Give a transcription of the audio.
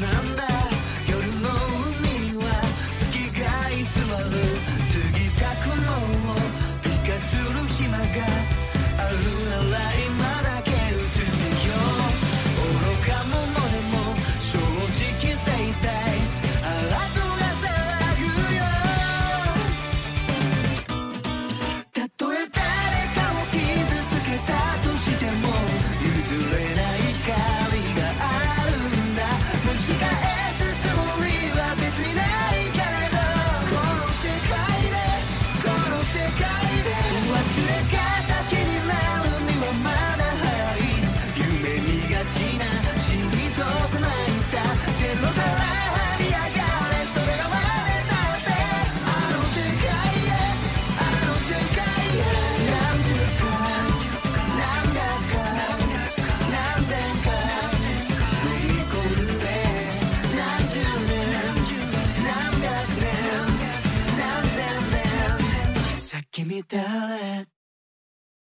なんだ。夜の海は月が居座る。くないさゼロから這い上がれそれがってあの世界へあの世界へ何十回何百回何千回乗り込むね何十年何百年何千年さっき